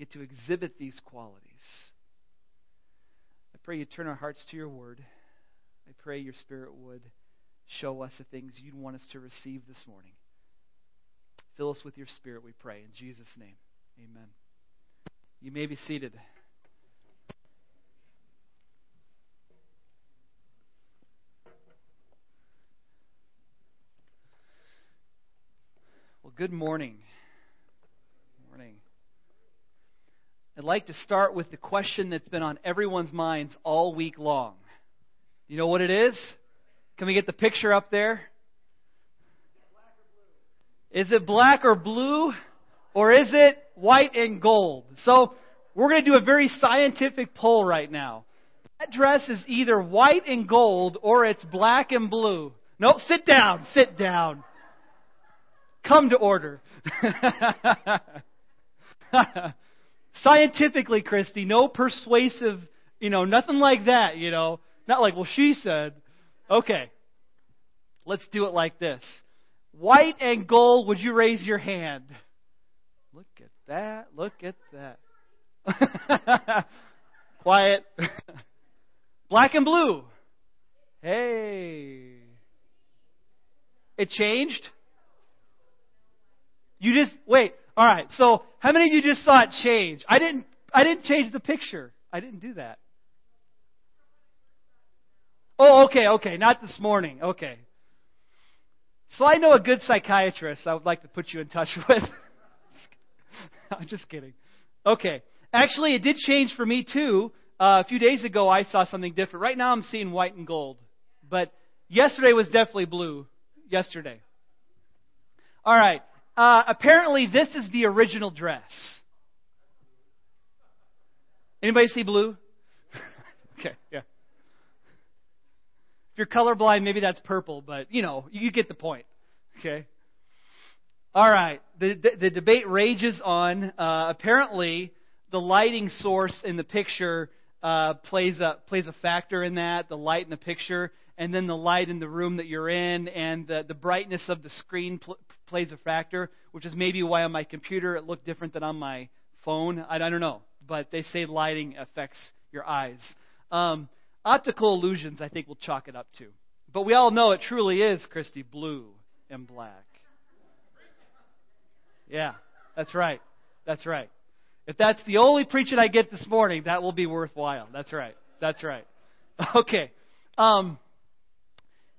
get to exhibit these qualities. I pray you turn our hearts to your word. I pray your Spirit would show us the things you'd want us to receive this morning. Fill us with your Spirit, we pray. In Jesus' name, amen. You may be seated. Well, good morning. Morning. I'd like to start with the question that's been on everyone's minds all week long. You know what it is? Can we get the picture up there? Is it black or blue? Or is it white and gold? So, we're going to do a very scientific poll right now. That dress is either white and gold or it's black and blue. No, sit down, sit down. Come to order. Scientifically, Christy, no persuasive, you know, nothing like that, you know. Not like, well, she said. Okay. Let's do it like this. White and gold, would you raise your hand? Look at that. Look at that. Quiet. Black and blue. Hey. It changed? You just wait. All right. So, how many of you just saw it change? I didn't I didn't change the picture. I didn't do that. Oh, okay, okay. Not this morning. Okay. So I know a good psychiatrist I would like to put you in touch with. I'm just kidding. Okay. Actually, it did change for me too. Uh, a few days ago, I saw something different. Right now, I'm seeing white and gold. But yesterday was definitely blue. Yesterday. All right. Uh, apparently, this is the original dress. Anybody see blue? okay, yeah If you're colorblind, maybe that's purple, but you know, you get the point. Okay? All right. The, the, the debate rages on. Uh, apparently, the lighting source in the picture uh, plays a plays a factor in that. The light in the picture, and then the light in the room that you're in, and the the brightness of the screen pl- plays a factor, which is maybe why on my computer it looked different than on my phone. I, I don't know, but they say lighting affects your eyes. Um, Optical illusions, I think, we'll chalk it up to. But we all know it truly is, Christy, blue and black. Yeah, that's right. That's right. If that's the only preaching I get this morning, that will be worthwhile. That's right. That's right. Okay. Um,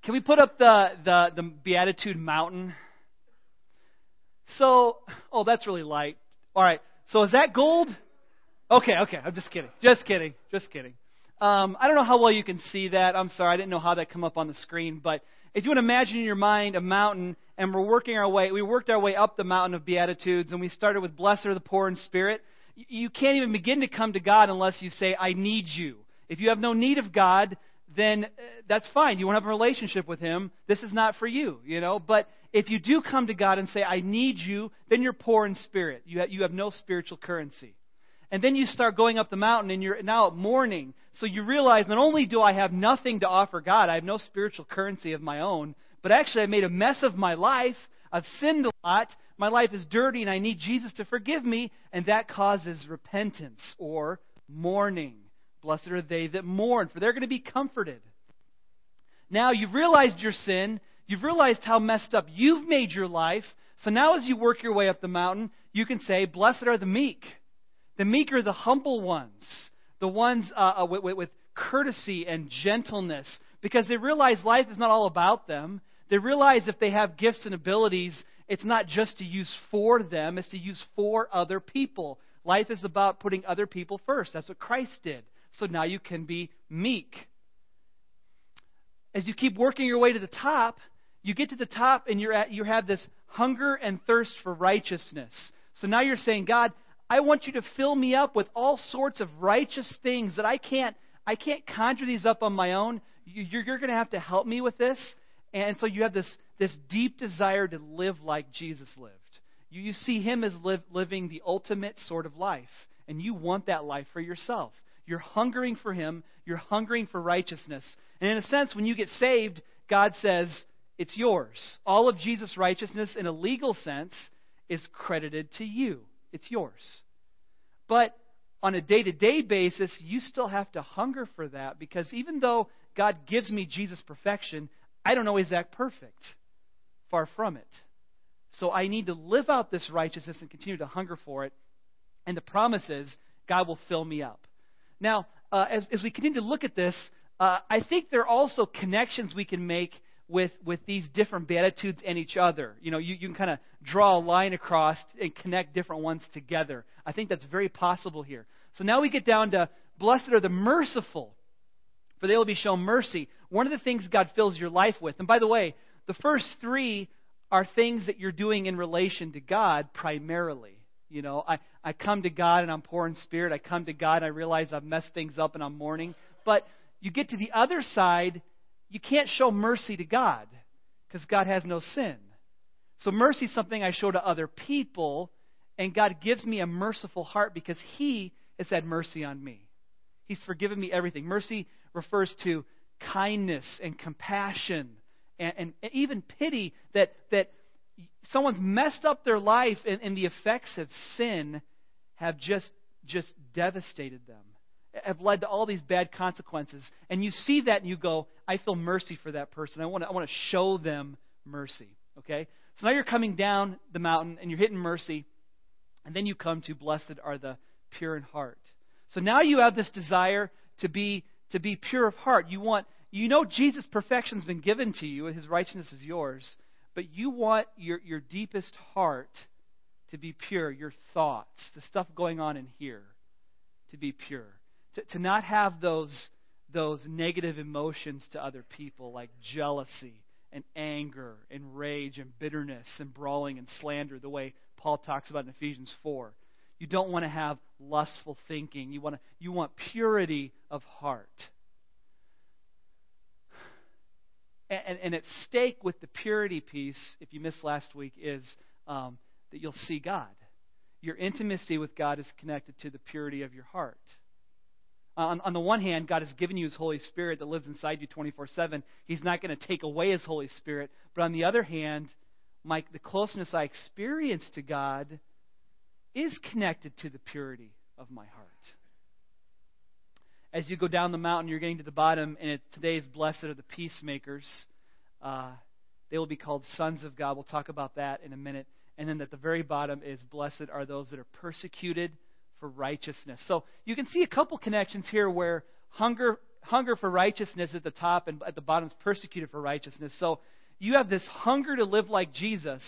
can we put up the, the, the Beatitude Mountain? So, oh, that's really light. All right. So is that gold? Okay, okay. I'm just kidding. Just kidding. Just kidding. Um, I don't know how well you can see that. I'm sorry, I didn't know how that come up on the screen. But if you to imagine in your mind a mountain, and we're working our way, we worked our way up the mountain of Beatitudes, and we started with Blessed are the poor in spirit. You can't even begin to come to God unless you say, I need you. If you have no need of God, then uh, that's fine. You want to have a relationship with Him. This is not for you, you know. But if you do come to God and say, I need you, then you're poor in spirit. You have, you have no spiritual currency. And then you start going up the mountain and you're now mourning. So you realize not only do I have nothing to offer God, I have no spiritual currency of my own, but actually I've made a mess of my life. I've sinned a lot. My life is dirty and I need Jesus to forgive me. And that causes repentance or mourning. Blessed are they that mourn, for they're going to be comforted. Now you've realized your sin. You've realized how messed up you've made your life. So now as you work your way up the mountain, you can say, Blessed are the meek the meek are the humble ones, the ones uh, uh, with, with courtesy and gentleness, because they realize life is not all about them. They realize if they have gifts and abilities, it's not just to use for them, it's to use for other people. Life is about putting other people first. That's what Christ did. So now you can be meek. As you keep working your way to the top, you get to the top and you're at, you have this hunger and thirst for righteousness. So now you're saying, God, I want you to fill me up with all sorts of righteous things that I can't I can't conjure these up on my own. You're, you're going to have to help me with this. And so you have this, this deep desire to live like Jesus lived. You, you see him as live, living the ultimate sort of life. And you want that life for yourself. You're hungering for him. You're hungering for righteousness. And in a sense, when you get saved, God says, it's yours. All of Jesus' righteousness, in a legal sense, is credited to you. It's yours. But on a day to day basis, you still have to hunger for that because even though God gives me Jesus' perfection, I don't always act perfect. Far from it. So I need to live out this righteousness and continue to hunger for it. And the promise is God will fill me up. Now, uh, as, as we continue to look at this, uh, I think there are also connections we can make with, with these different beatitudes and each other. You know, you, you can kind of draw a line across and connect different ones together. I think that's very possible here. So now we get down to blessed are the merciful, for they will be shown mercy. One of the things God fills your life with, and by the way, the first three are things that you're doing in relation to God primarily. You know, I, I come to God and I'm poor in spirit. I come to God and I realize I've messed things up and I'm mourning. But you get to the other side, you can't show mercy to God because God has no sin. So mercy is something I show to other people, and God gives me a merciful heart because He has had mercy on me. He's forgiven me everything. Mercy refers to kindness and compassion and, and, and even pity that, that someone's messed up their life and, and the effects of sin have just, just devastated them, have led to all these bad consequences. And you see that and you go, I feel mercy for that person. I want to, I want to show them mercy. Okay? So now you're coming down the mountain and you're hitting mercy. And then you come to blessed are the pure in heart. So now you have this desire to be to be pure of heart. You want you know Jesus' perfection's been given to you, and his righteousness is yours, but you want your, your deepest heart to be pure, your thoughts, the stuff going on in here, to be pure. To, to not have those, those negative emotions to other people like jealousy and anger and rage and bitterness and brawling and slander, the way Paul talks about in Ephesians 4. You don't want to have lustful thinking. You want, to, you want purity of heart. And, and, at stake with the purity piece, if you missed last week, is um, that you'll see God. Your intimacy with God is connected to the purity of your heart. On, on the one hand, God has given you His Holy Spirit that lives inside you 24 7. He's not going to take away His Holy Spirit. But on the other hand, my, the closeness I experience to God is connected to the purity of my heart as you go down the mountain, you're getting to the bottom, and it, today's blessed are the peacemakers. Uh, they will be called sons of God. We'll talk about that in a minute. And then at the very bottom is blessed are those that are persecuted for righteousness. So you can see a couple connections here where hunger hunger for righteousness at the top and at the bottom is persecuted for righteousness. So you have this hunger to live like Jesus,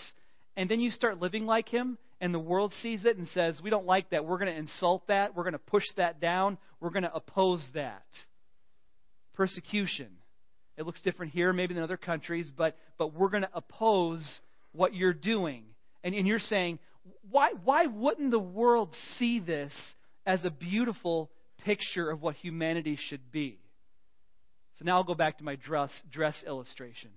and then you start living like him, and the world sees it and says, We don't like that. We're going to insult that. We're going to push that down. We're going to oppose that. Persecution. It looks different here, maybe than other countries, but, but we're going to oppose what you're doing. And, and you're saying, why, why wouldn't the world see this as a beautiful picture of what humanity should be? So now I'll go back to my dress, dress illustration.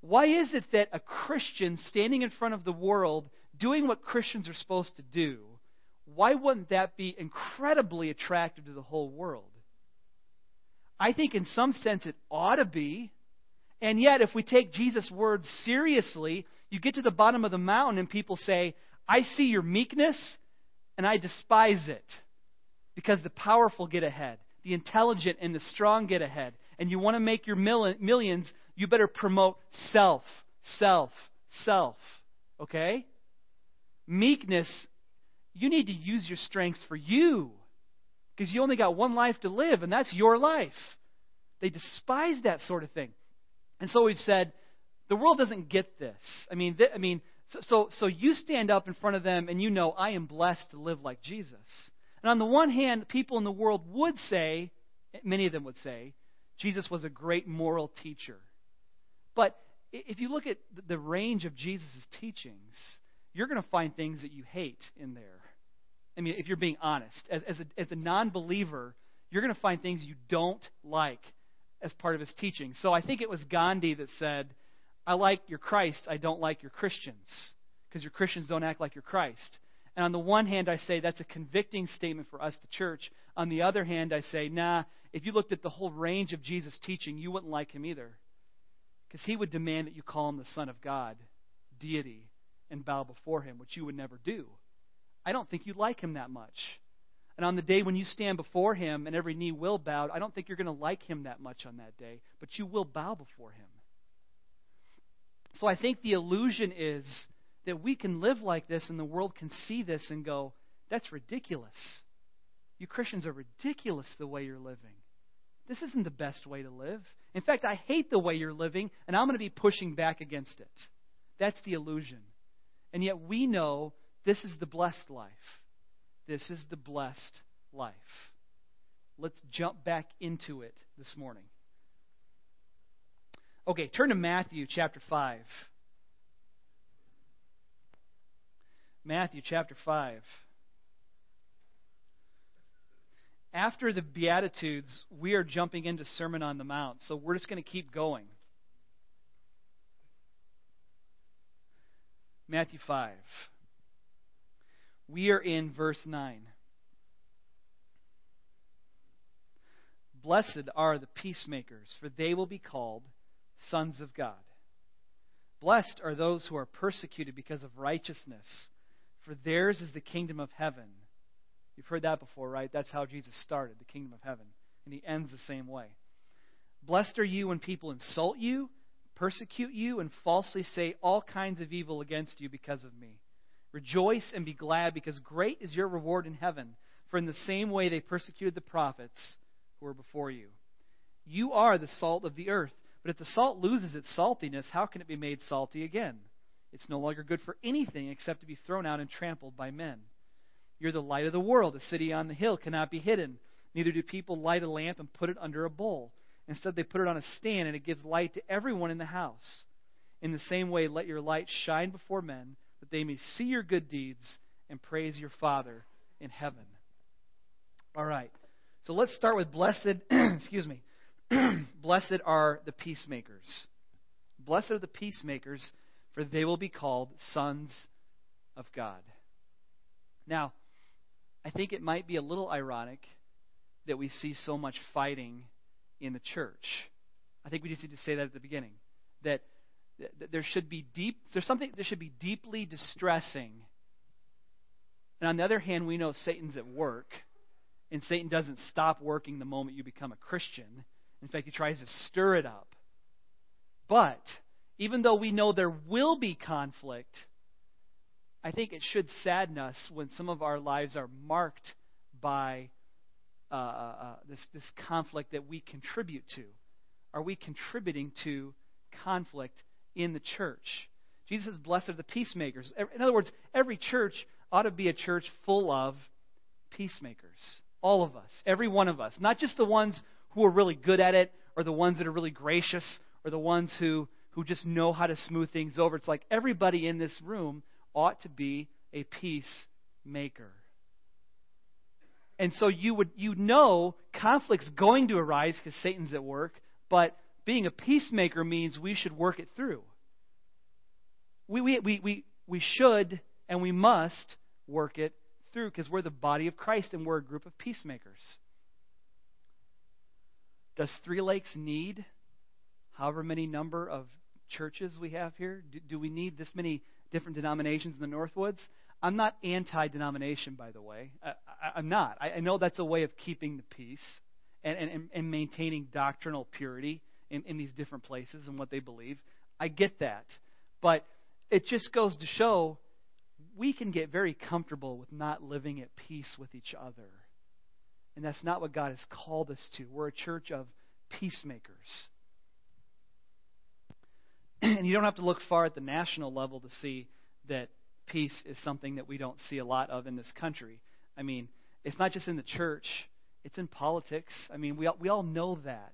Why is it that a Christian standing in front of the world doing what Christians are supposed to do, why wouldn't that be incredibly attractive to the whole world? I think in some sense it ought to be. And yet, if we take Jesus' words seriously, you get to the bottom of the mountain and people say, I see your meekness and I despise it. Because the powerful get ahead, the intelligent and the strong get ahead. And you want to make your millions, you better promote self, self, self. Okay? Meekness, you need to use your strengths for you because you only got one life to live, and that's your life. They despise that sort of thing. And so we've said, the world doesn't get this. I mean, th- I mean, so, so, so you stand up in front of them and you know, I am blessed to live like Jesus. And on the one hand, people in the world would say, many of them would say, Jesus was a great moral teacher. But if you look at the range of Jesus' teachings, you're going to find things that you hate in there. I mean, if you're being honest, as, as a, as a non believer, you're going to find things you don't like as part of his teaching. So I think it was Gandhi that said, I like your Christ, I don't like your Christians, because your Christians don't act like your Christ. And on the one hand, I say that's a convicting statement for us, the church. On the other hand, I say, nah, if you looked at the whole range of Jesus' teaching, you wouldn't like him either. Because he would demand that you call him the Son of God, deity, and bow before him, which you would never do. I don't think you like him that much. And on the day when you stand before him and every knee will bow, I don't think you're going to like him that much on that day, but you will bow before him. So I think the illusion is that we can live like this and the world can see this and go, that's ridiculous. You Christians are ridiculous the way you're living. This isn't the best way to live. In fact, I hate the way you're living, and I'm going to be pushing back against it. That's the illusion. And yet we know this is the blessed life. This is the blessed life. Let's jump back into it this morning. Okay, turn to Matthew chapter 5. Matthew chapter 5. After the Beatitudes, we are jumping into Sermon on the Mount, so we're just going to keep going. Matthew 5. We are in verse 9. Blessed are the peacemakers, for they will be called sons of God. Blessed are those who are persecuted because of righteousness, for theirs is the kingdom of heaven. You've heard that before, right? That's how Jesus started, the kingdom of heaven. And he ends the same way. Blessed are you when people insult you, persecute you, and falsely say all kinds of evil against you because of me. Rejoice and be glad, because great is your reward in heaven. For in the same way they persecuted the prophets who were before you. You are the salt of the earth. But if the salt loses its saltiness, how can it be made salty again? It's no longer good for anything except to be thrown out and trampled by men. You're the light of the world. A city on the hill cannot be hidden. Neither do people light a lamp and put it under a bowl. Instead, they put it on a stand, and it gives light to everyone in the house. In the same way, let your light shine before men, that they may see your good deeds and praise your Father in heaven. All right. So let's start with blessed, excuse me. Blessed are the peacemakers. Blessed are the peacemakers, for they will be called sons of God. Now, I think it might be a little ironic that we see so much fighting in the church. I think we just need to say that at the beginning. That, there should be deep there's something that should be deeply distressing. And on the other hand, we know Satan's at work, and Satan doesn't stop working the moment you become a Christian. In fact, he tries to stir it up. But even though we know there will be conflict, I think it should sadden us when some of our lives are marked by uh, uh, uh, this, this conflict that we contribute to. Are we contributing to conflict in the church? Jesus is blessed of the peacemakers. In other words, every church ought to be a church full of peacemakers. All of us, every one of us. Not just the ones who are really good at it or the ones that are really gracious or the ones who, who just know how to smooth things over. It's like everybody in this room ought to be a peacemaker. And so you would you know conflict's going to arise because Satan's at work, but being a peacemaker means we should work it through. We, we, we, we, we should and we must work it through because we're the body of Christ and we're a group of peacemakers. Does Three Lakes need however many number of churches we have here? Do, do we need this many different denominations in the Northwoods? I'm not anti denomination, by the way. I, am not. I, I, know that's a way of keeping the peace and, and, and maintaining doctrinal purity in, in these different places and what they believe. I get that. But it just goes to show we can get very comfortable with not living at peace with each other. And that's not what God has called us to. We're a church of peacemakers. and you don't have to look far at the national level to see that peace is something that we don't see a lot of in this country. I mean, it's not just in the church, it's in politics. I mean, we all, we all know that.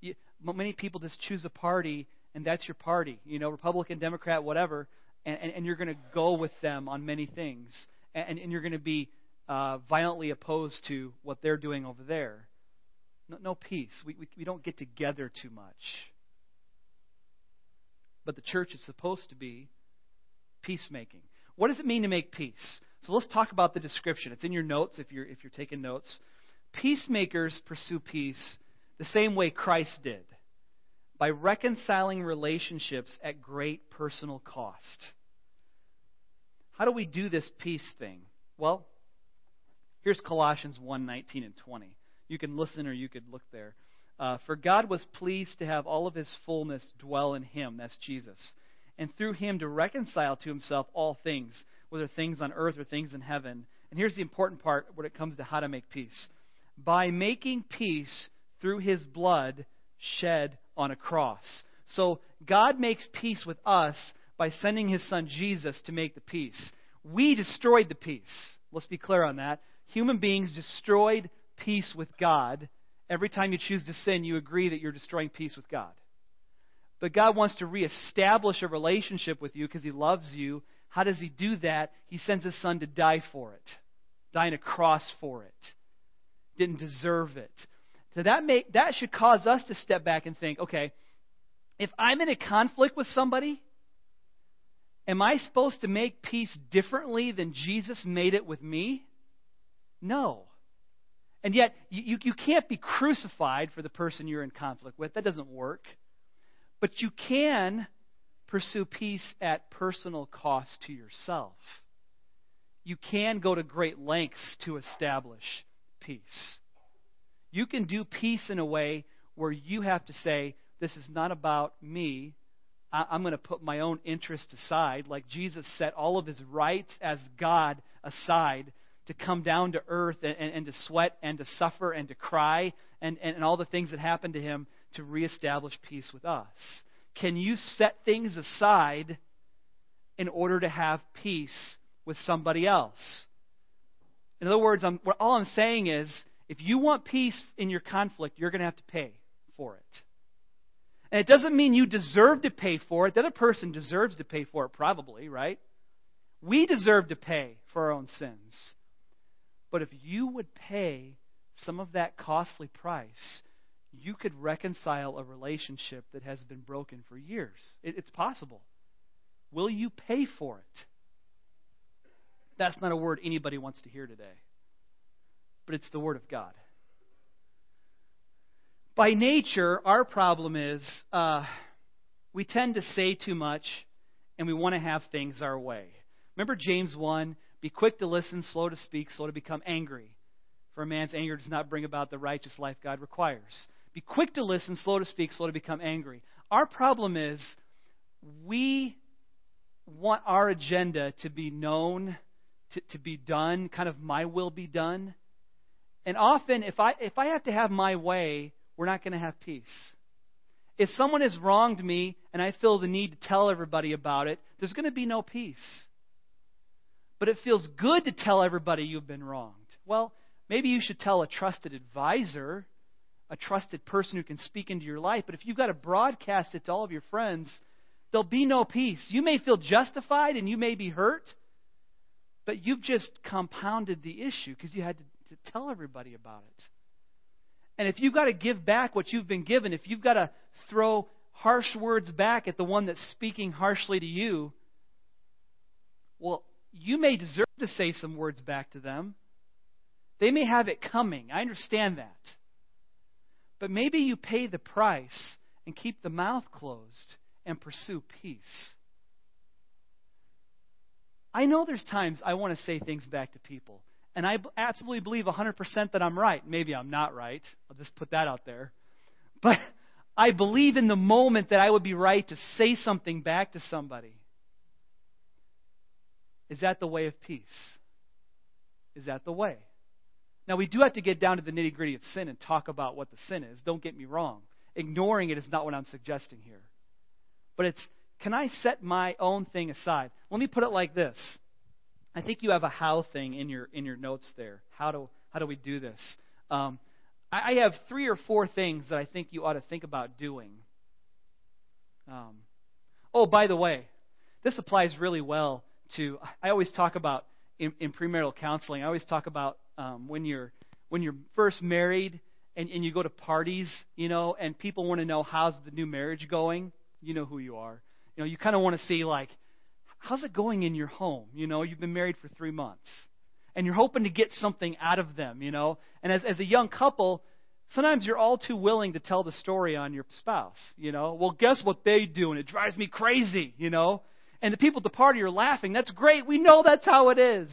You, many people just choose a party, and that's your party. You know, Republican, Democrat, whatever, and, and, and you're going to go with them on many things. And, and you're going to be uh, violently opposed to what they're doing over there. No, no peace. We, we, we don't get together too much. But the church is supposed to be peacemaking. What does it mean to make peace? So let's talk about the description. It's in your notes if you're, if you're taking notes. Peacemakers pursue peace the same way Christ did by reconciling relationships at great personal cost. How do we do this peace thing? Well, Here's Colossians 1 19 and 20. You can listen or you could look there. Uh, For God was pleased to have all of his fullness dwell in him, that's Jesus, and through him to reconcile to himself all things, whether things on earth or things in heaven. And here's the important part when it comes to how to make peace by making peace through his blood shed on a cross. So God makes peace with us by sending his son Jesus to make the peace. We destroyed the peace. Let's be clear on that. Human beings destroyed peace with God. Every time you choose to sin, you agree that you're destroying peace with God. But God wants to reestablish a relationship with you because He loves you. How does He do that? He sends His Son to die for it, die on a cross for it. Didn't deserve it. So that, may, that should cause us to step back and think okay, if I'm in a conflict with somebody, am I supposed to make peace differently than Jesus made it with me? No. And yet, you, you can't be crucified for the person you're in conflict with. That doesn't work. But you can pursue peace at personal cost to yourself. You can go to great lengths to establish peace. You can do peace in a way where you have to say, This is not about me. I'm going to put my own interest aside, like Jesus set all of his rights as God aside to come down to earth and, and, and to sweat and to suffer and to cry and, and, and all the things that happened to him to reestablish peace with us. Can you set things aside in order to have peace with somebody else? In other words, I'm, all I'm saying is if you want peace in your conflict, you're going to have to pay for it. And it doesn't mean you deserve to pay for it. The other person deserves to pay for it, probably, right? We deserve to pay for our own sins. But if you would pay some of that costly price, you could reconcile a relationship that has been broken for years. It, it's possible. Will you pay for it? That's not a word anybody wants to hear today, but it's the Word of God. By nature, our problem is uh, we tend to say too much and we want to have things our way. Remember James 1 be quick to listen, slow to speak, slow to become angry. For a man's anger does not bring about the righteous life God requires. Be quick to listen, slow to speak, slow to become angry. Our problem is we want our agenda to be known, to, to be done, kind of my will be done. And often, if I, if I have to have my way, we're not going to have peace. If someone has wronged me and I feel the need to tell everybody about it, there's going to be no peace but it feels good to tell everybody you've been wronged. Well, maybe you should tell a trusted advisor, a trusted person who can speak into your life. But if you've got to broadcast it to all of your friends, there'll be no peace. You may feel justified and you may be hurt, but you've just compounded the issue because you had to, to tell everybody about it. And if you've got to give back what you've been given, if you've got to throw harsh words back at the one that's speaking harshly to you, well, you may deserve to say some words back to them. They may have it coming. I understand that. But maybe you pay the price and keep the mouth closed and pursue peace. I know there's times I want to say things back to people. And I absolutely believe 100% that I'm right. Maybe I'm not right. I'll just put that out there. But I believe in the moment that I would be right to say something back to somebody. Is that the way of peace? Is that the way? Now, we do have to get down to the nitty gritty of sin and talk about what the sin is. Don't get me wrong. Ignoring it is not what I'm suggesting here. But it's can I set my own thing aside? Let me put it like this. I think you have a how thing in your in your notes there. How do how do we do this? Um, I, I have three or four things that I think you ought to think about doing. Um, oh, by the way, this applies really well to I always talk about in, in premarital counseling. I always talk about um, when you're when you're first married and, and you go to parties, you know, and people want to know how's the new marriage going. You know who you are. You know, you kind of want to see like how's it going in your home. You know, you've been married for three months, and you're hoping to get something out of them. You know, and as as a young couple. Sometimes you're all too willing to tell the story on your spouse, you know. Well, guess what they do, and it drives me crazy, you know and the people at the party are laughing. That's great. We know that's how it is.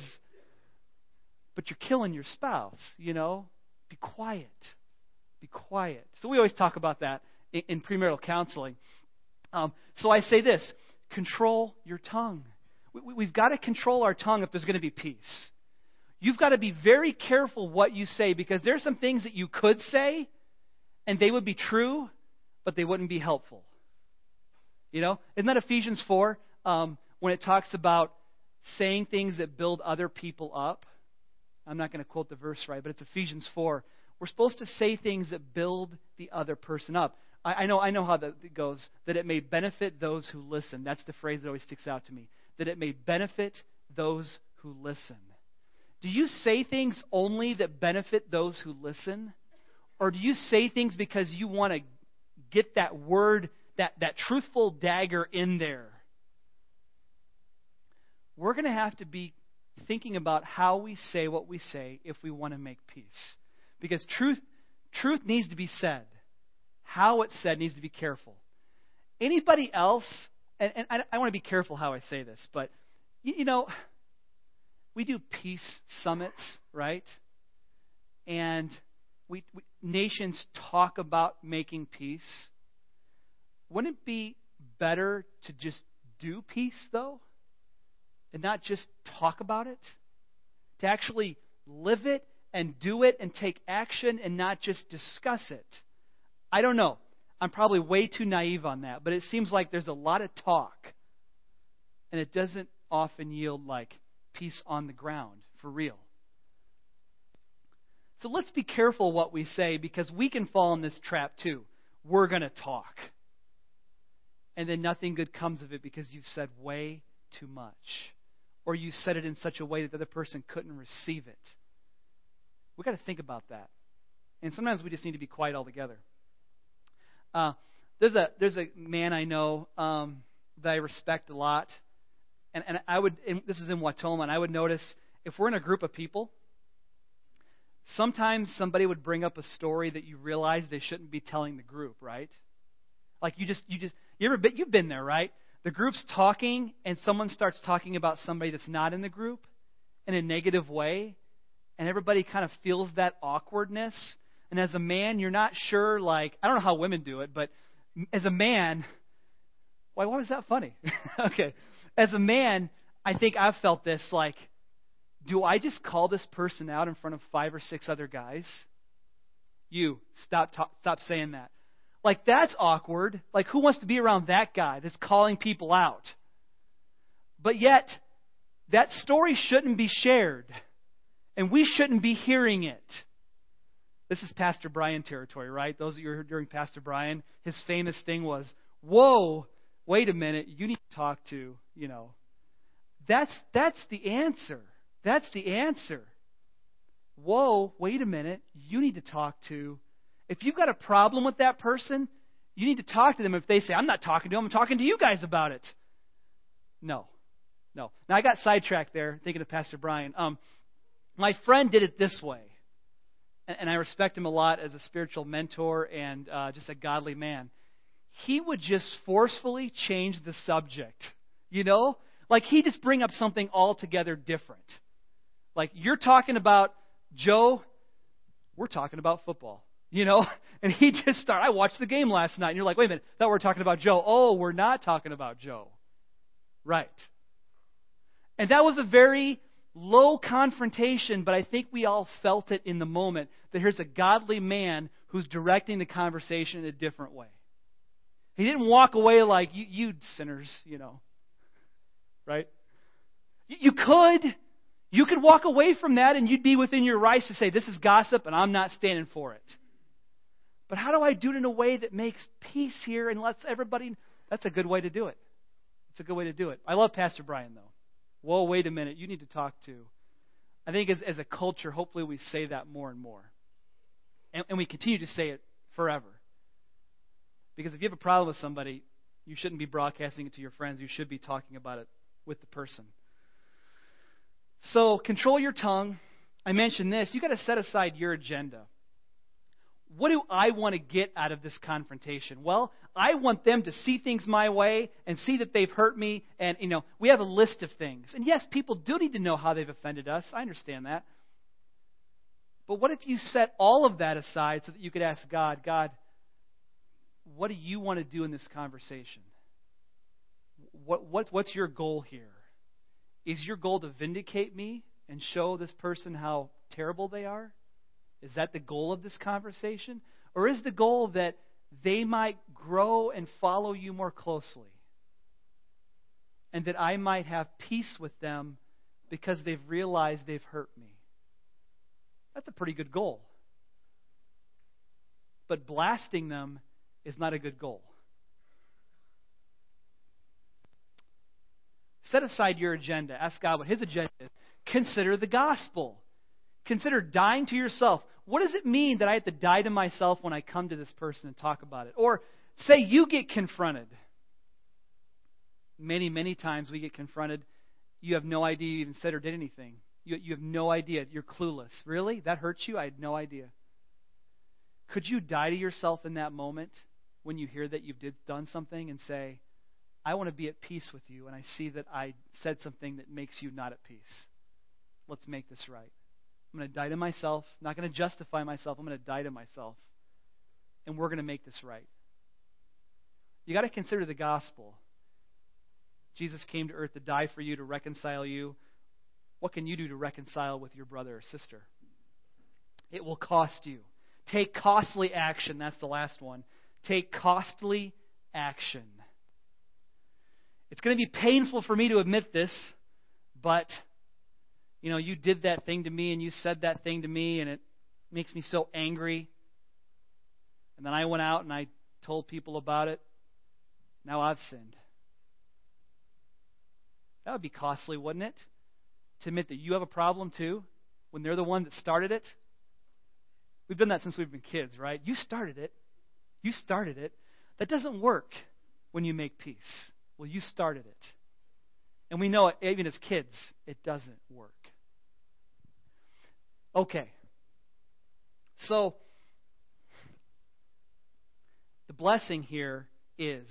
But you're killing your spouse, you know? Be quiet. Be quiet. So we always talk about that in, in premarital counseling. Um, so I say this control your tongue. We, we've got to control our tongue if there's going to be peace. You've got to be very careful what you say because there's some things that you could say and they would be true, but they wouldn't be helpful. You know? Isn't that Ephesians 4 um, when it talks about saying things that build other people up? I'm not going to quote the verse right, but it's Ephesians 4. We're supposed to say things that build the other person up. I, I know, I know how that goes. That it may benefit those who listen. That's the phrase that always sticks out to me. That it may benefit those who listen. Do you say things only that benefit those who listen? Or do you say things because you want to get that word, that, that truthful dagger in there? We're going to have to be thinking about how we say what we say if we want to make peace. Because truth, truth needs to be said. How it's said needs to be careful. Anybody else, and, and I, I, want to be careful how I say this, but you, you know, we do peace summits, right? And we, we, nations talk about making peace. Wouldn't it be better to just do peace, though? And not just talk about it, to actually live it and do it and take action and not just discuss it. I don't know. I'm probably way too naive on that, but it seems like there's a lot of talk, and it doesn't often yield like peace on the ground for real. So let's be careful what we say because we can fall in this trap too. We're going to talk. And then nothing good comes of it because you've said way too much or you said it in such a way that the other person couldn't receive it. We've got to think about that. And sometimes we just need to be quiet altogether. Uh, there's a there's a man I know um, that I respect a lot, and and I would and this is in Wautoma, and I would notice if we're in a group of people, sometimes somebody would bring up a story that you realize they shouldn't be telling the group, right? Like you just you just you ever been, you've been there, right? The group's talking and someone starts talking about somebody that's not in the group in a negative way, and everybody kind of feels that awkwardness. And as a man, you're not sure, like, I don't know how women do it, but as a man, why, why was that funny? okay. As a man, I think I've felt this, like, do I just call this person out in front of five or six other guys? You, stop, stop saying that. Like, that's awkward. Like, who wants to be around that guy that's calling people out? But yet, that story shouldn't be shared, and we shouldn't be hearing it. This is Pastor Brian territory, right? Those of you who heard during Pastor Brian, his famous thing was, Whoa, wait a minute, you need to talk to, you know. That's, that's the answer. That's the answer. Whoa, wait a minute, you need to talk to if you've got a problem with that person, you need to talk to them. If they say, I'm not talking to them, I'm talking to you guys about it. No. No. Now, I got sidetracked there thinking of Pastor Brian. Um, my friend did it this way, and, and I respect him a lot as a spiritual mentor and uh, just a godly man. He would just forcefully change the subject. You know? Like, he just bring up something altogether different. Like, you're talking about Joe, we're talking about football. You know? And he just started. I watched the game last night, and you're like, wait a minute, thought we are talking about Joe. Oh, we're not talking about Joe. Right. And that was a very low confrontation, but I think we all felt it in the moment that here's a godly man who's directing the conversation in a different way. He didn't walk away like, you, you sinners, you know. Right? You could. You could walk away from that and you'd be within your rights to say, this is gossip and I'm not standing for it. But how do I do it in a way that makes peace here and lets everybody? That's a good way to do it. It's a good way to do it. I love Pastor Brian, though. Whoa, wait a minute. You need to talk to. I think as, as a culture, hopefully we say that more and more. And, and we continue to say it forever. Because if you have a problem with somebody, you shouldn't be broadcasting it to your friends. You should be talking about it with the person. So control your tongue. I mentioned this. You've got to set aside your agenda what do I want to get out of this confrontation? Well, I want them to see things my way and see that they've hurt me. And, you know, we have a list of things. And yes, people do need to know how they've offended us. I understand that. But what if you set all of that aside so that you could ask God, God, what do you want to do in this conversation? What, what, what's your goal here? Is your goal to vindicate me and show this person how terrible they are? Is that the goal of this conversation? Or is the goal that they might grow and follow you more closely? And that I might have peace with them because they've realized they've hurt me? That's a pretty good goal. But blasting them is not a good goal. Set aside your agenda. Ask God what His agenda is. Consider the gospel. Consider dying to yourself. What does it mean that I have to die to myself when I come to this person and talk about it? Or say you get confronted. Many, many times we get confronted. You have no idea you even said or did anything. You, you have no idea. You're clueless. Really? That hurts you? I had no idea. Could you die to yourself in that moment when you hear that you've did, done something and say, I want to be at peace with you, and I see that I said something that makes you not at peace. Let's make this right. I'm going to die to myself. I'm not going to justify myself. I'm going to die to myself. And we're going to make this right. You got to consider the gospel. Jesus came to earth to die for you, to reconcile you. What can you do to reconcile with your brother or sister? It will cost you. Take costly action. That's the last one. Take costly action. It's going to be painful for me to admit this, but you know, you did that thing to me and you said that thing to me and it makes me so angry. And then I went out and I told people about it. Now I've sinned. That would be costly, wouldn't it? To admit that you have a problem too, when they're the one that started it. We've done that since we've been kids, right? You started it. You started it. That doesn't work when you make peace. Well, you started it. And we know it, even as kids, it doesn't work. Okay. So, the blessing here is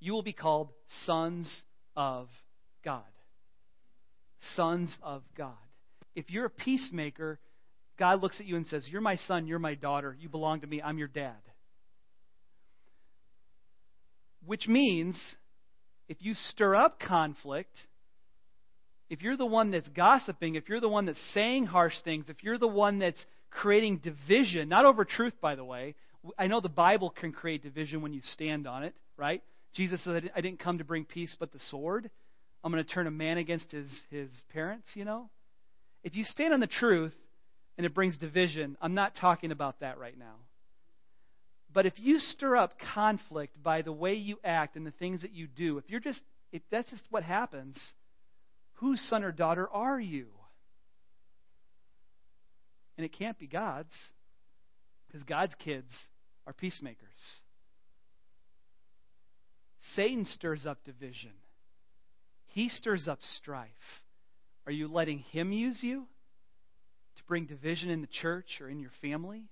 you will be called sons of God. Sons of God. If you're a peacemaker, God looks at you and says, You're my son, you're my daughter, you belong to me, I'm your dad. Which means if you stir up conflict, if you're the one that's gossiping, if you're the one that's saying harsh things, if you're the one that's creating division, not over truth, by the way, I know the Bible can create division when you stand on it, right? Jesus said, I didn't come to bring peace but the sword. I'm going to turn a man against his, his parents, you know? If you stand on the truth and it brings division, I'm not talking about that right now. But if you stir up conflict by the way you act and the things that you do, if you're just if that's just what happens, whose son or daughter are you? And it can't be God's, because God's kids are peacemakers. Satan stirs up division. He stirs up strife. Are you letting him use you to bring division in the church or in your family?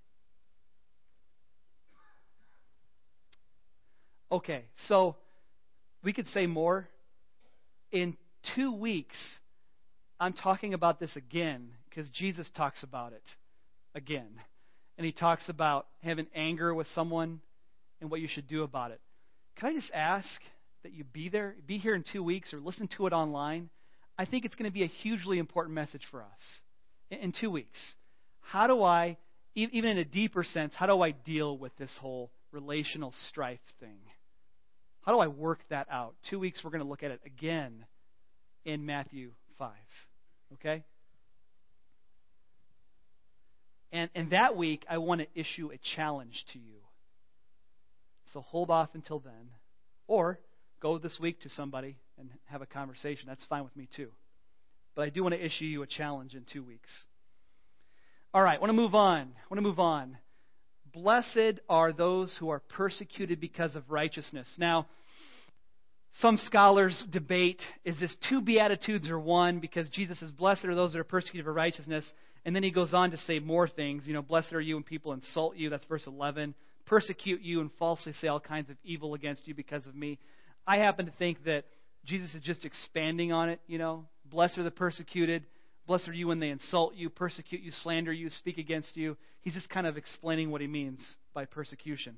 Okay, so we could say more. In two weeks, I'm talking about this again because Jesus talks about it again. And he talks about having anger with someone and what you should do about it. Can I just ask that you be there, be here in two weeks or listen to it online? I think it's going to be a hugely important message for us in two weeks. How do I, even in a deeper sense, how do I deal with this whole relational strife thing? How do I work that out? Two weeks, we're going to look at it again in Matthew 5. Okay? And, and that week, I want to issue a challenge to you. So hold off until then. Or go this week to somebody and have a conversation. That's fine with me too. But I do want to issue you a challenge in two weeks. All right, I want to move on. I want to move on. Blessed are those who are persecuted because of righteousness. Now, some scholars debate is this two beatitudes or one because Jesus says, Blessed are those that are persecuted for righteousness. And then he goes on to say more things. You know, blessed are you when people insult you. That's verse 11. Persecute you and falsely say all kinds of evil against you because of me. I happen to think that Jesus is just expanding on it, you know. Blessed are the persecuted. Blessed are you when they insult you, persecute you, slander you, speak against you. He's just kind of explaining what he means by persecution.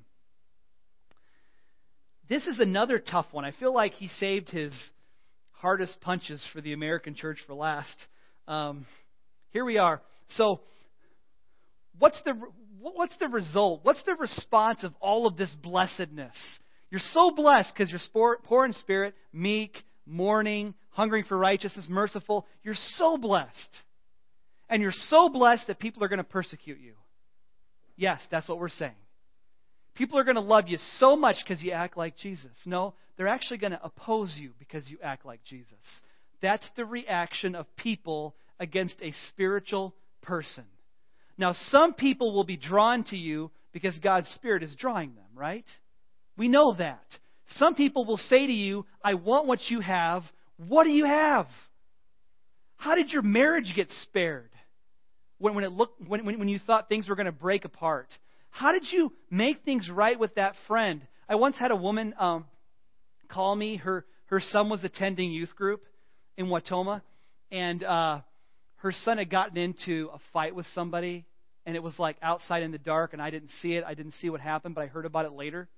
This is another tough one. I feel like he saved his hardest punches for the American church for last. Um, here we are. So, what's the what's the result? What's the response of all of this blessedness? You're so blessed because you're poor in spirit, meek, mourning, hungering for righteousness, merciful. You're so blessed. And you're so blessed that people are going to persecute you. Yes, that's what we're saying. People are going to love you so much because you act like Jesus. No, they're actually going to oppose you because you act like Jesus. That's the reaction of people against a spiritual person. Now, some people will be drawn to you because God's Spirit is drawing them, right? We know that. Some people will say to you, I want what you have. What do you have? How did your marriage get spared when, when, it looked, when, when, when you thought things were going to break apart? How did you make things right with that friend? I once had a woman um, call me. Her, her son was attending youth group in Wautoma, and uh, her son had gotten into a fight with somebody, and it was like outside in the dark, and I didn't see it. I didn't see what happened, but I heard about it later.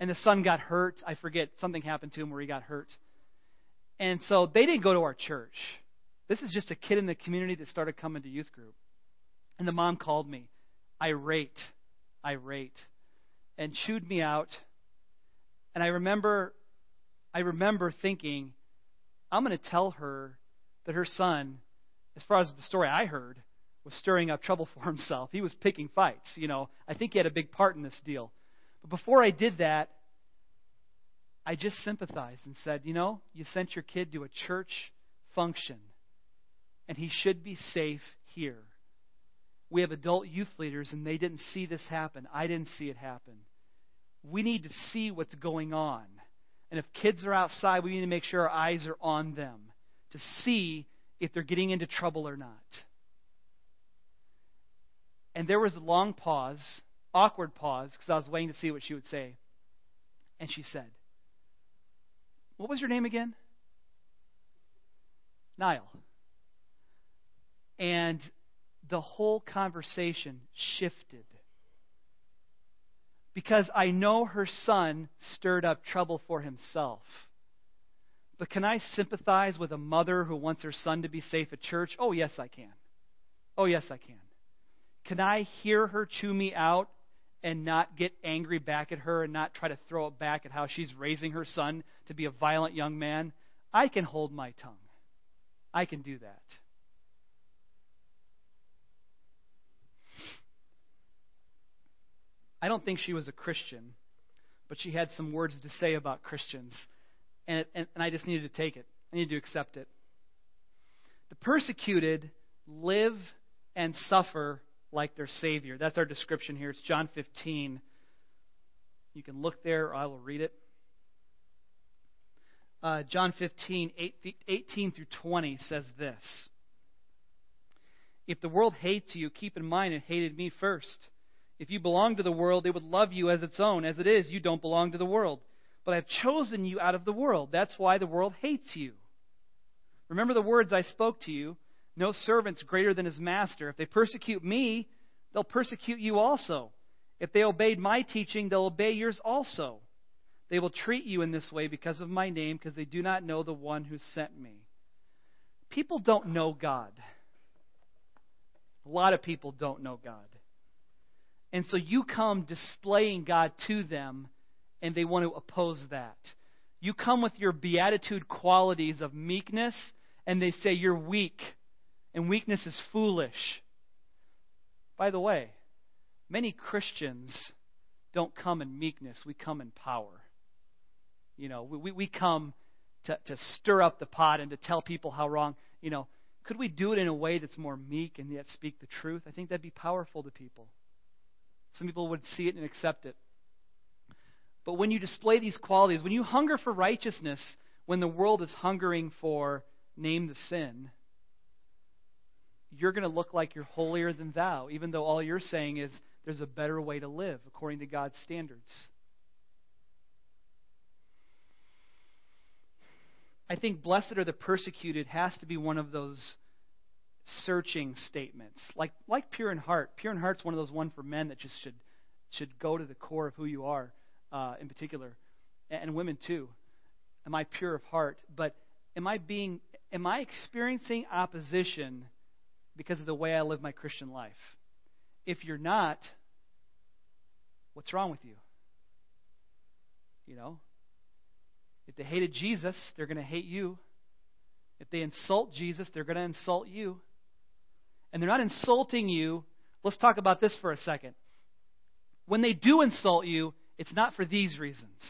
And the son got hurt. I forget, something happened to him where he got hurt. And so they didn't go to our church. This is just a kid in the community that started coming to youth group. And the mom called me, irate, irate, and chewed me out. And I remember, I remember thinking, I'm going to tell her that her son, as far as the story I heard, was stirring up trouble for himself. He was picking fights. You know, I think he had a big part in this deal. But before I did that, I just sympathized and said, you know, you sent your kid to a church function, and he should be safe here. We have adult youth leaders, and they didn't see this happen. I didn't see it happen. We need to see what's going on. And if kids are outside, we need to make sure our eyes are on them to see if they're getting into trouble or not. And there was a long pause, awkward pause, because I was waiting to see what she would say. And she said, what was your name again? Niall. And the whole conversation shifted. Because I know her son stirred up trouble for himself. But can I sympathize with a mother who wants her son to be safe at church? Oh, yes, I can. Oh, yes, I can. Can I hear her chew me out and not get angry back at her and not try to throw it back at how she's raising her son to be a violent young man, I can hold my tongue. I can do that. I don't think she was a Christian, but she had some words to say about Christians, and, and, and I just needed to take it. I needed to accept it. The persecuted live and suffer like their Savior. That's our description here. It's John 15. You can look there, or I will read it. Uh, John 15, 18 through 20 says this If the world hates you, keep in mind it hated me first. If you belong to the world, it would love you as its own. As it is, you don't belong to the world. But I've chosen you out of the world. That's why the world hates you. Remember the words I spoke to you no servant's greater than his master. If they persecute me, they'll persecute you also. If they obeyed my teaching, they'll obey yours also. They will treat you in this way because of my name, because they do not know the one who sent me. People don't know God. A lot of people don't know God. And so you come displaying God to them, and they want to oppose that. You come with your beatitude qualities of meekness, and they say you're weak and weakness is foolish. By the way, many Christians don't come in meekness, we come in power. You know, we, we come to, to stir up the pot and to tell people how wrong. You know, could we do it in a way that's more meek and yet speak the truth? I think that'd be powerful to people. Some people would see it and accept it. But when you display these qualities, when you hunger for righteousness, when the world is hungering for name the sin, you're going to look like you're holier than thou, even though all you're saying is there's a better way to live according to God's standards. I think blessed are the persecuted has to be one of those searching statements, like like pure in heart. Pure in heart's one of those one for men that just should should go to the core of who you are, uh, in particular, and women too. Am I pure of heart? But am I being am I experiencing opposition because of the way I live my Christian life? If you're not, what's wrong with you? You know, if they hated Jesus, they're going to hate you. If they insult Jesus, they're going to insult you. And they're not insulting you. Let's talk about this for a second. When they do insult you, it's not for these reasons.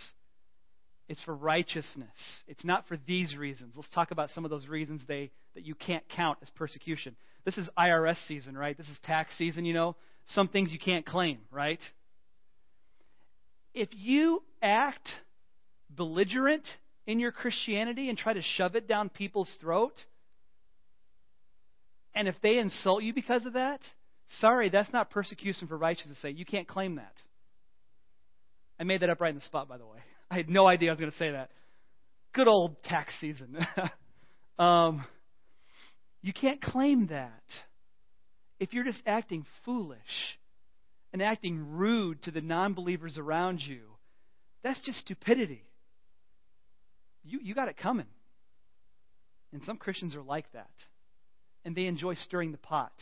It's for righteousness. It's not for these reasons. Let's talk about some of those reasons they, that you can't count as persecution. This is IRS season, right? This is tax season, you know. Some things you can't claim, right? If you act belligerent in your Christianity and try to shove it down people's throat, and if they insult you because of that, sorry, that's not persecution for righteousness' sake. You can't claim that. I made that up right in the spot, by the way. I had no idea I was going to say that. Good old tax season. um, you can't claim that. If you're just acting foolish and acting rude to the non believers around you, that's just stupidity. You, you got it coming. And some Christians are like that. And they enjoy stirring the pot.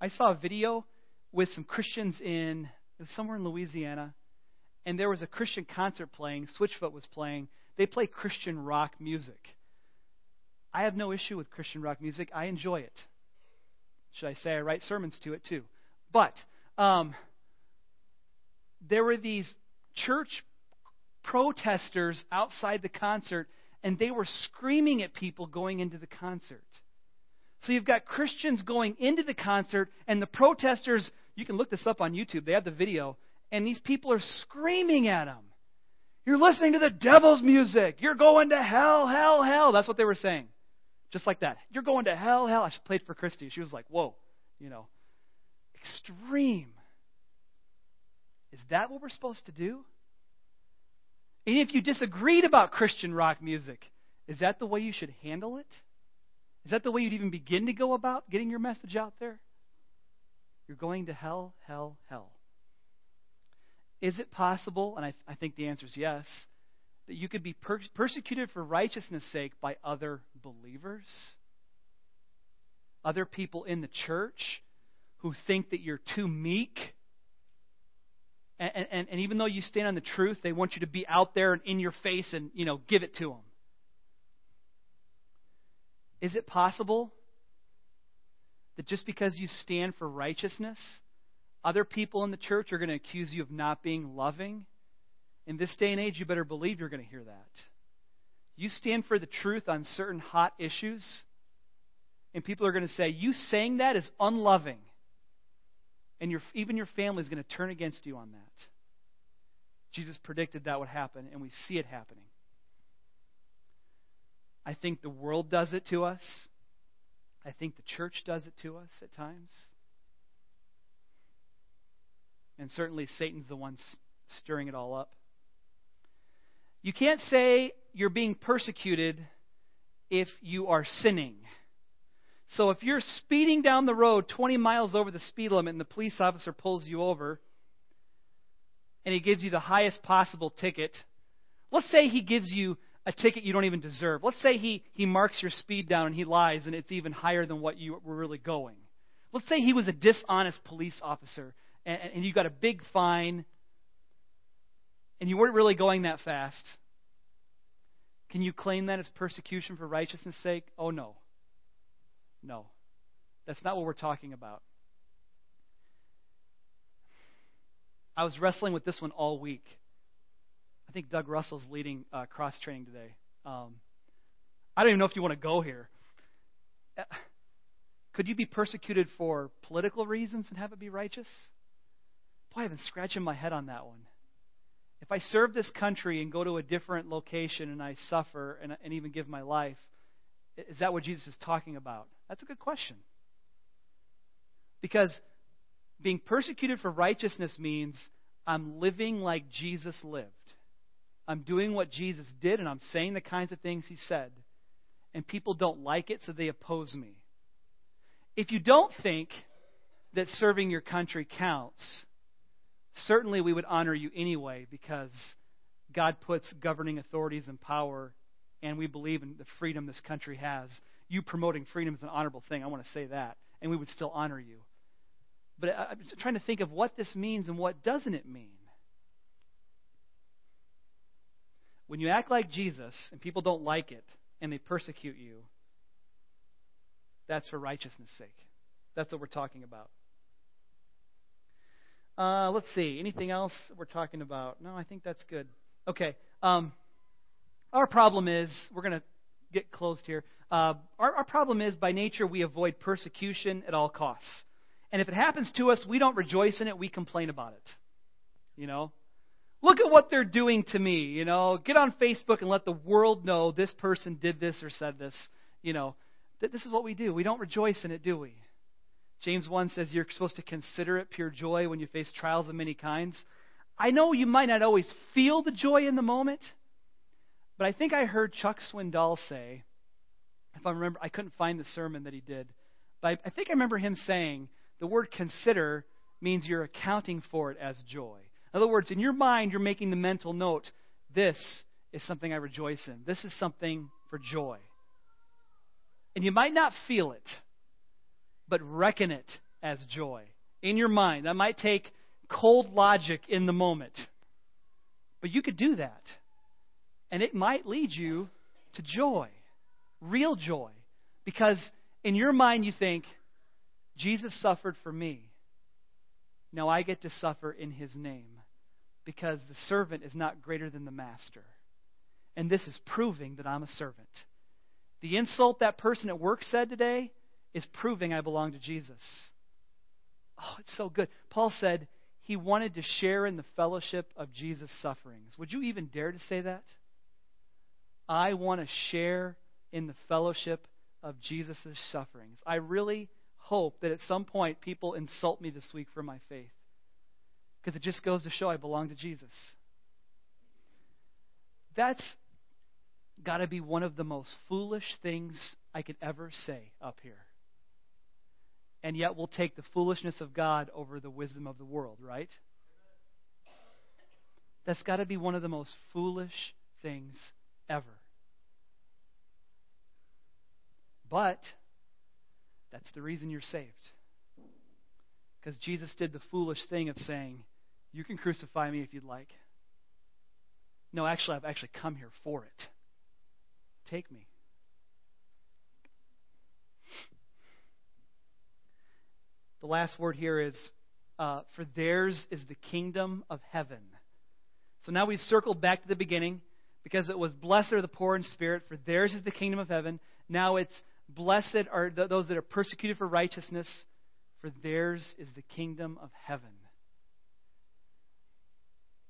I saw a video with some Christians in somewhere in Louisiana and there was a Christian concert playing, Switchfoot was playing. They play Christian rock music. I have no issue with Christian rock music. I enjoy it. Should I say I write sermons to it too? But um, there were these church protesters outside the concert, and they were screaming at people going into the concert. So you've got Christians going into the concert, and the protesters, you can look this up on YouTube, they have the video and these people are screaming at them. You're listening to the devil's music. You're going to hell, hell, hell. That's what they were saying. Just like that. You're going to hell, hell. I played for Christy. She was like, whoa, you know, extreme. Is that what we're supposed to do? And if you disagreed about Christian rock music, is that the way you should handle it? Is that the way you'd even begin to go about getting your message out there? You're going to hell, hell, hell. Is it possible, and I, I think the answer is yes, that you could be per- persecuted for righteousness' sake by other believers? Other people in the church who think that you're too meek? And, and, and even though you stand on the truth, they want you to be out there and in your face and, you know, give it to them. Is it possible that just because you stand for righteousness, other people in the church are going to accuse you of not being loving. In this day and age, you better believe you're going to hear that. You stand for the truth on certain hot issues, and people are going to say, You saying that is unloving. And your, even your family is going to turn against you on that. Jesus predicted that would happen, and we see it happening. I think the world does it to us. I think the church does it to us at times. And certainly Satan's the one stirring it all up. You can't say you're being persecuted if you are sinning. So if you're speeding down the road 20 miles over the speed limit and the police officer pulls you over and he gives you the highest possible ticket, let's say he gives you a ticket you don't even deserve. Let's say he, he marks your speed down and he lies and it's even higher than what you were really going. Let's say he was a dishonest police officer and, and you got a big fine, and you weren't really going that fast, can you claim that as persecution for righteousness' sake? Oh, no. No. That's not what we're talking about. I was wrestling with this one all week. I think Doug Russell's leading uh, cross training today. Um, I don't even know if you want to go here. Uh, could you be persecuted for political reasons and have it be righteous? Boy, I've been scratching my head on that one. If I serve this country and go to a different location and I suffer and, and even give my life, is that what Jesus is talking about? That's a good question. Because being persecuted for righteousness means I'm living like Jesus lived. I'm doing what Jesus did and I'm saying the kinds of things he said. And people don't like it, so they oppose me. if you don't think that serving your country counts, certainly we would honor you anyway because God puts governing authorities in power and we believe in the freedom this country has. You promoting freedom is an honorable thing. I want to say that. And we would still honor you. But I'm trying to think of what this means and what doesn't it mean. When you act like Jesus and people don't like it and they persecute you, that's for righteousness' sake. That's what we're talking about. Uh, let's see. Anything else we're talking about? No, I think that's good. Okay. Um, our problem is, we're going to get closed here. Uh, our, our problem is, by nature, we avoid persecution at all costs. And if it happens to us, we don't rejoice in it, we complain about it. You know? Look at what they're doing to me. You know, get on Facebook and let the world know this person did this or said this. You know, th- this is what we do. We don't rejoice in it, do we? James 1 says you're supposed to consider it pure joy when you face trials of many kinds. I know you might not always feel the joy in the moment, but I think I heard Chuck Swindoll say, if I remember, I couldn't find the sermon that he did, but I think I remember him saying the word consider means you're accounting for it as joy. In other words, in your mind, you're making the mental note this is something I rejoice in, this is something for joy. And you might not feel it, but reckon it as joy in your mind. That might take cold logic in the moment, but you could do that. And it might lead you to joy, real joy, because in your mind you think, Jesus suffered for me. Now I get to suffer in his name because the servant is not greater than the master. And this is proving that I'm a servant. The insult that person at work said today is proving I belong to Jesus. Oh, it's so good. Paul said he wanted to share in the fellowship of Jesus' sufferings. Would you even dare to say that? I want to share in the fellowship of Jesus' sufferings. I really hope that at some point people insult me this week for my faith. Because it just goes to show I belong to Jesus. That's got to be one of the most foolish things I could ever say up here. And yet we'll take the foolishness of God over the wisdom of the world, right? That's got to be one of the most foolish things ever. But that's the reason you're saved. Because Jesus did the foolish thing of saying, You can crucify me if you'd like. No, actually, I've actually come here for it. Take me. The last word here is uh, for theirs is the kingdom of heaven. So now we've circled back to the beginning because it was blessed are the poor in spirit, for theirs is the kingdom of heaven. Now it's Blessed are those that are persecuted for righteousness, for theirs is the kingdom of heaven.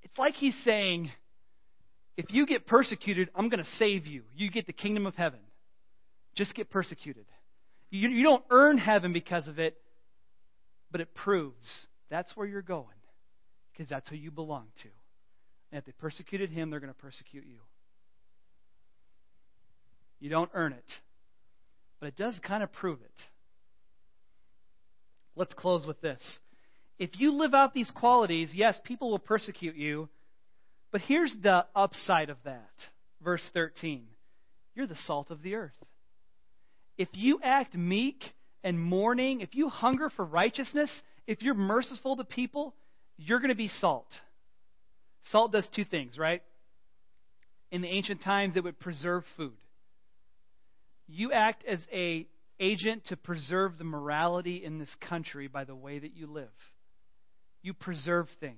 It's like he's saying, if you get persecuted, I'm going to save you. You get the kingdom of heaven. Just get persecuted. You, you don't earn heaven because of it, but it proves that's where you're going because that's who you belong to. And if they persecuted him, they're going to persecute you. You don't earn it but it does kind of prove it. Let's close with this. If you live out these qualities, yes, people will persecute you, but here's the upside of that. Verse 13 You're the salt of the earth. If you act meek and mourning, if you hunger for righteousness, if you're merciful to people, you're going to be salt. Salt does two things, right? In the ancient times, it would preserve food you act as a agent to preserve the morality in this country by the way that you live. You preserve things.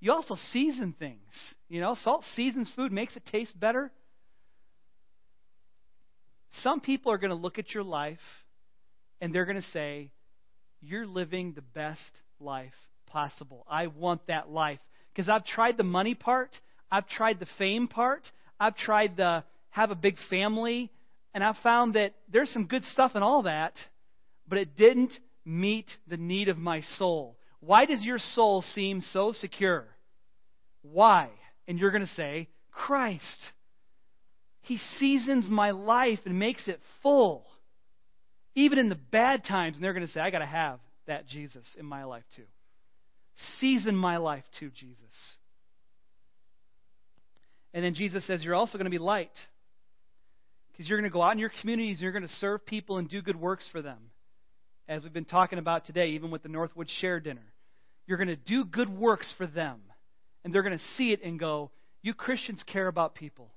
You also season things. You know, salt seasons food, makes it taste better. Some people are going to look at your life and they're going to say, You're living the best life possible. I want that life. Because I've tried the money part, I've tried the fame part, I've tried the have a big family, and I found that there's some good stuff in all that, but it didn't meet the need of my soul. Why does your soul seem so secure? Why? And you're going to say, Christ. He seasons my life and makes it full. even in the bad times, and they're going to say, I got to have that Jesus in my life too. Season my life too, Jesus. And then Jesus says, You're also going to be light. Because you're going to go out in your communities and you're going to serve people and do good works for them. As we've been talking about today, even with the Northwood Share Dinner. You're going to do good works for them. And they're going to see it and go, You Christians care about people.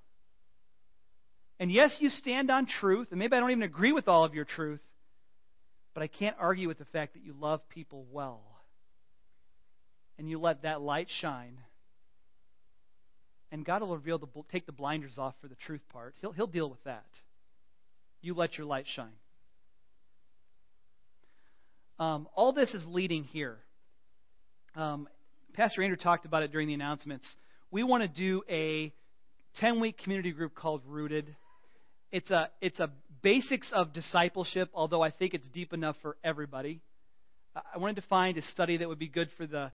And yes, you stand on truth, and maybe I don't even agree with all of your truth, but I can't argue with the fact that you love people well. And you let that light shine. And God will reveal the take the blinders off for the truth part. He'll he'll deal with that. You let your light shine. Um, all this is leading here. Um, Pastor Andrew talked about it during the announcements. We want to do a 10 week community group called Rooted. It's a, it's a basics of discipleship, although I think it's deep enough for everybody. I wanted to find a study that would be good for the